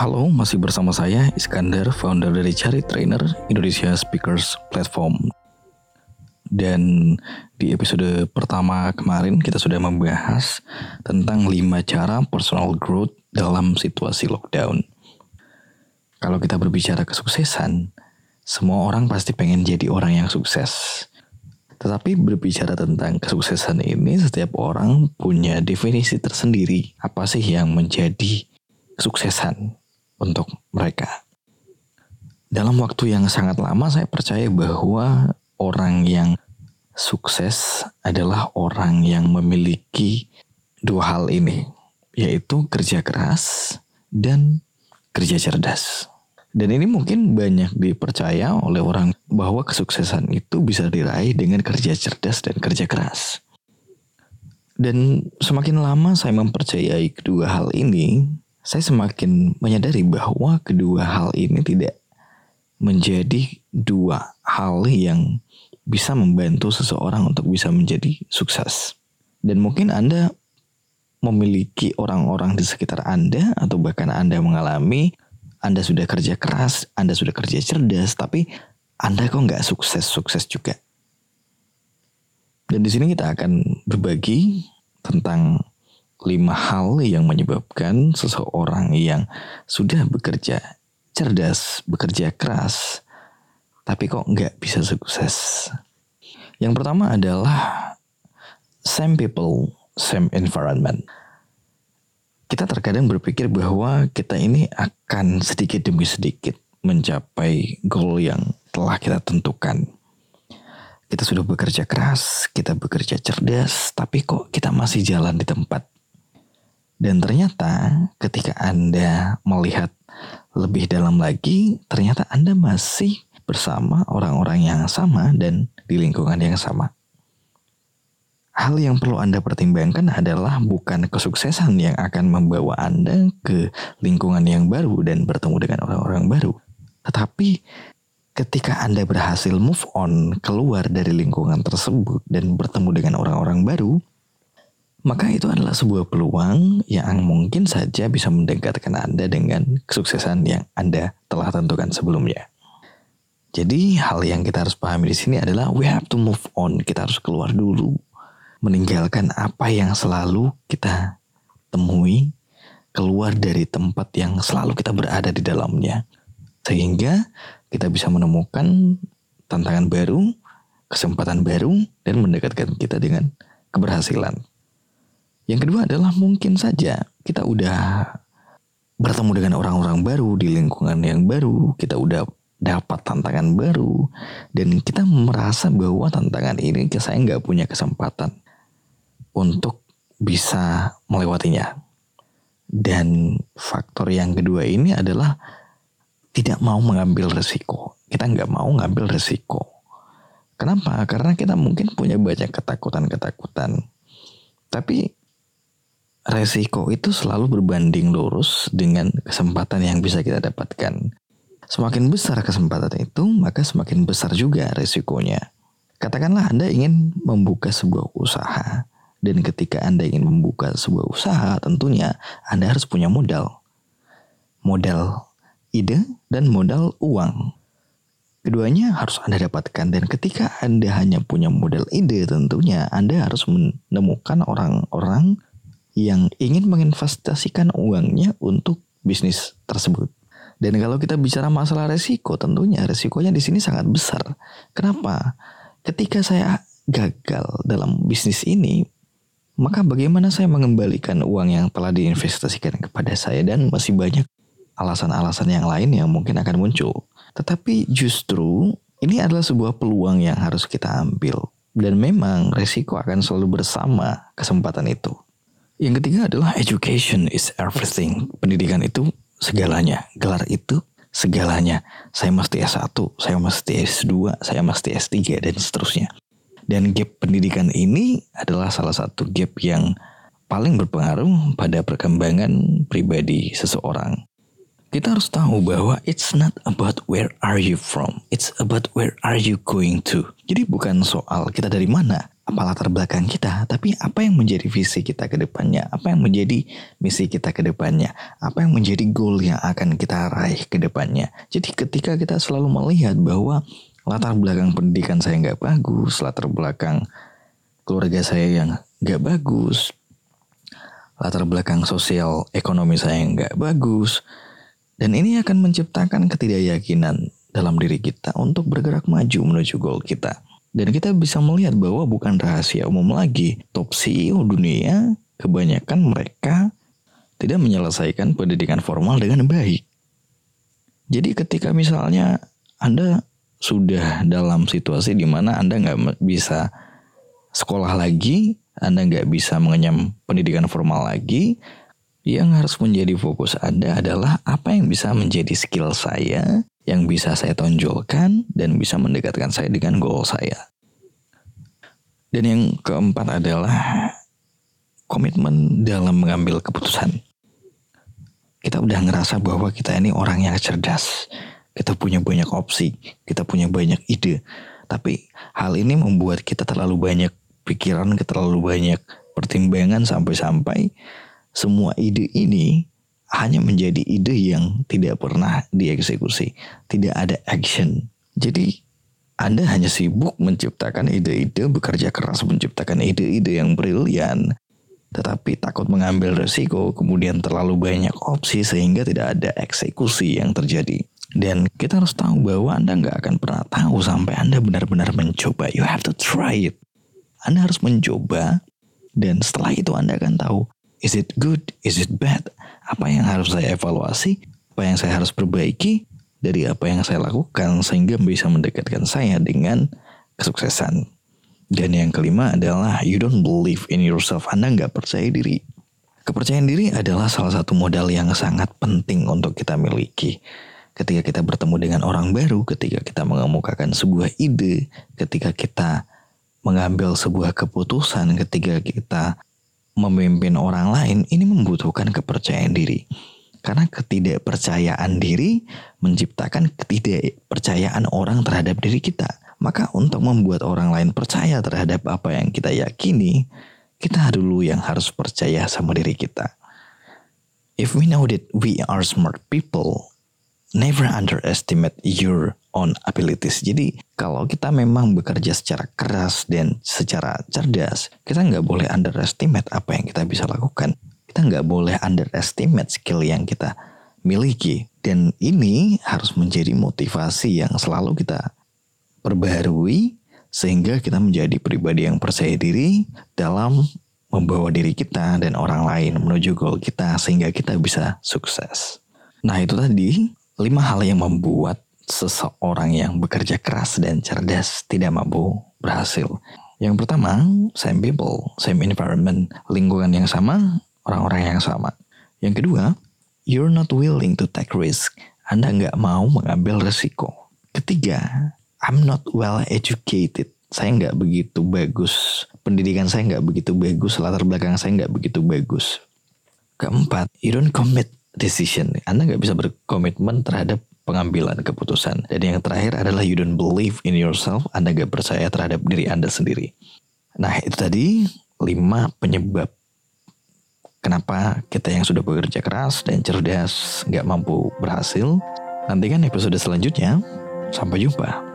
Halo, masih bersama saya Iskandar, founder dari Cari Trainer Indonesia Speakers Platform. Dan di episode pertama kemarin kita sudah membahas tentang 5 cara personal growth dalam situasi lockdown. Kalau kita berbicara kesuksesan, semua orang pasti pengen jadi orang yang sukses. Tetapi berbicara tentang kesuksesan ini, setiap orang punya definisi tersendiri. Apa sih yang menjadi kesuksesan untuk mereka? Dalam waktu yang sangat lama, saya percaya bahwa orang yang sukses adalah orang yang memiliki dua hal ini, yaitu kerja keras dan kerja cerdas. Dan ini mungkin banyak dipercaya oleh orang bahwa kesuksesan itu bisa diraih dengan kerja cerdas dan kerja keras. Dan semakin lama saya mempercayai kedua hal ini, saya semakin menyadari bahwa kedua hal ini tidak menjadi dua hal yang bisa membantu seseorang untuk bisa menjadi sukses. Dan mungkin Anda memiliki orang-orang di sekitar Anda atau bahkan Anda mengalami anda sudah kerja keras, Anda sudah kerja cerdas, tapi Anda kok nggak sukses-sukses juga. Dan di sini kita akan berbagi tentang lima hal yang menyebabkan seseorang yang sudah bekerja cerdas, bekerja keras, tapi kok nggak bisa sukses. Yang pertama adalah same people, same environment kita terkadang berpikir bahwa kita ini akan sedikit demi sedikit mencapai goal yang telah kita tentukan. Kita sudah bekerja keras, kita bekerja cerdas, tapi kok kita masih jalan di tempat. Dan ternyata ketika Anda melihat lebih dalam lagi, ternyata Anda masih bersama orang-orang yang sama dan di lingkungan yang sama. Hal yang perlu Anda pertimbangkan adalah bukan kesuksesan yang akan membawa Anda ke lingkungan yang baru dan bertemu dengan orang-orang baru. Tetapi ketika Anda berhasil move on keluar dari lingkungan tersebut dan bertemu dengan orang-orang baru, maka itu adalah sebuah peluang yang mungkin saja bisa mendekatkan Anda dengan kesuksesan yang Anda telah tentukan sebelumnya. Jadi hal yang kita harus pahami di sini adalah we have to move on. Kita harus keluar dulu meninggalkan apa yang selalu kita temui, keluar dari tempat yang selalu kita berada di dalamnya. Sehingga kita bisa menemukan tantangan baru, kesempatan baru, dan mendekatkan kita dengan keberhasilan. Yang kedua adalah mungkin saja kita udah bertemu dengan orang-orang baru di lingkungan yang baru, kita udah dapat tantangan baru, dan kita merasa bahwa tantangan ini saya nggak punya kesempatan untuk bisa melewatinya. Dan faktor yang kedua ini adalah tidak mau mengambil resiko. Kita nggak mau ngambil resiko. Kenapa? Karena kita mungkin punya banyak ketakutan-ketakutan. Tapi resiko itu selalu berbanding lurus dengan kesempatan yang bisa kita dapatkan. Semakin besar kesempatan itu, maka semakin besar juga resikonya. Katakanlah Anda ingin membuka sebuah usaha dan ketika Anda ingin membuka sebuah usaha, tentunya Anda harus punya modal. Modal ide dan modal uang. Keduanya harus Anda dapatkan dan ketika Anda hanya punya modal ide tentunya Anda harus menemukan orang-orang yang ingin menginvestasikan uangnya untuk bisnis tersebut. Dan kalau kita bicara masalah resiko, tentunya resikonya di sini sangat besar. Kenapa? Ketika saya gagal dalam bisnis ini, maka bagaimana saya mengembalikan uang yang telah diinvestasikan kepada saya dan masih banyak alasan-alasan yang lain yang mungkin akan muncul. Tetapi justru ini adalah sebuah peluang yang harus kita ambil. Dan memang resiko akan selalu bersama kesempatan itu. Yang ketiga adalah education is everything. Pendidikan itu segalanya. Gelar itu segalanya. Saya mesti S1, saya mesti S2, saya mesti S3, dan seterusnya. Dan gap pendidikan ini adalah salah satu gap yang paling berpengaruh pada perkembangan pribadi seseorang. Kita harus tahu bahwa it's not about where are you from, it's about where are you going to. Jadi bukan soal kita dari mana, apa latar belakang kita, tapi apa yang menjadi visi kita ke depannya, apa yang menjadi misi kita ke depannya, apa yang menjadi goal yang akan kita raih ke depannya. Jadi ketika kita selalu melihat bahwa latar belakang pendidikan saya nggak bagus, latar belakang keluarga saya yang nggak bagus, latar belakang sosial ekonomi saya yang nggak bagus, dan ini akan menciptakan ketidakyakinan dalam diri kita untuk bergerak maju menuju goal kita. Dan kita bisa melihat bahwa bukan rahasia umum lagi. Top CEO dunia, kebanyakan mereka tidak menyelesaikan pendidikan formal dengan baik. Jadi ketika misalnya Anda sudah dalam situasi di mana Anda nggak bisa sekolah lagi, Anda nggak bisa mengenyam pendidikan formal lagi, yang harus menjadi fokus Anda adalah apa yang bisa menjadi skill saya yang bisa saya tonjolkan dan bisa mendekatkan saya dengan goal saya. Dan yang keempat adalah komitmen dalam mengambil keputusan. Kita udah ngerasa bahwa kita ini orang yang cerdas. Kita punya banyak opsi, kita punya banyak ide. Tapi hal ini membuat kita terlalu banyak pikiran, terlalu banyak pertimbangan sampai-sampai semua ide ini hanya menjadi ide yang tidak pernah dieksekusi, tidak ada action. Jadi Anda hanya sibuk menciptakan ide-ide, bekerja keras menciptakan ide-ide yang brilian, tetapi takut mengambil resiko, kemudian terlalu banyak opsi sehingga tidak ada eksekusi yang terjadi. Dan kita harus tahu bahwa Anda nggak akan pernah tahu sampai Anda benar-benar mencoba. You have to try it. Anda harus mencoba dan setelah itu Anda akan tahu Is it good? Is it bad? Apa yang harus saya evaluasi? Apa yang saya harus perbaiki dari apa yang saya lakukan sehingga bisa mendekatkan saya dengan kesuksesan. Dan yang kelima adalah you don't believe in yourself. Anda nggak percaya diri. Kepercayaan diri adalah salah satu modal yang sangat penting untuk kita miliki. Ketika kita bertemu dengan orang baru, ketika kita mengemukakan sebuah ide, ketika kita mengambil sebuah keputusan, ketika kita memimpin orang lain ini membutuhkan kepercayaan diri. Karena ketidakpercayaan diri menciptakan ketidakpercayaan orang terhadap diri kita. Maka untuk membuat orang lain percaya terhadap apa yang kita yakini, kita dulu yang harus percaya sama diri kita. If we know that we are smart people, never underestimate your own abilities. Jadi kalau kita memang bekerja secara keras dan secara cerdas, kita nggak boleh underestimate apa yang kita bisa lakukan. Kita nggak boleh underestimate skill yang kita miliki. Dan ini harus menjadi motivasi yang selalu kita perbaharui sehingga kita menjadi pribadi yang percaya diri dalam membawa diri kita dan orang lain menuju goal kita sehingga kita bisa sukses. Nah itu tadi lima hal yang membuat seseorang yang bekerja keras dan cerdas tidak mampu berhasil. Yang pertama, same people, same environment, lingkungan yang sama, orang-orang yang sama. Yang kedua, you're not willing to take risk. Anda nggak mau mengambil resiko. Ketiga, I'm not well educated. Saya nggak begitu bagus. Pendidikan saya nggak begitu bagus. Latar belakang saya nggak begitu bagus. Keempat, you don't commit decision. Anda nggak bisa berkomitmen terhadap pengambilan keputusan. Dan yang terakhir adalah you don't believe in yourself. Anda gak percaya terhadap diri Anda sendiri. Nah itu tadi lima penyebab kenapa kita yang sudah bekerja keras dan cerdas gak mampu berhasil. Nantikan episode selanjutnya. Sampai jumpa.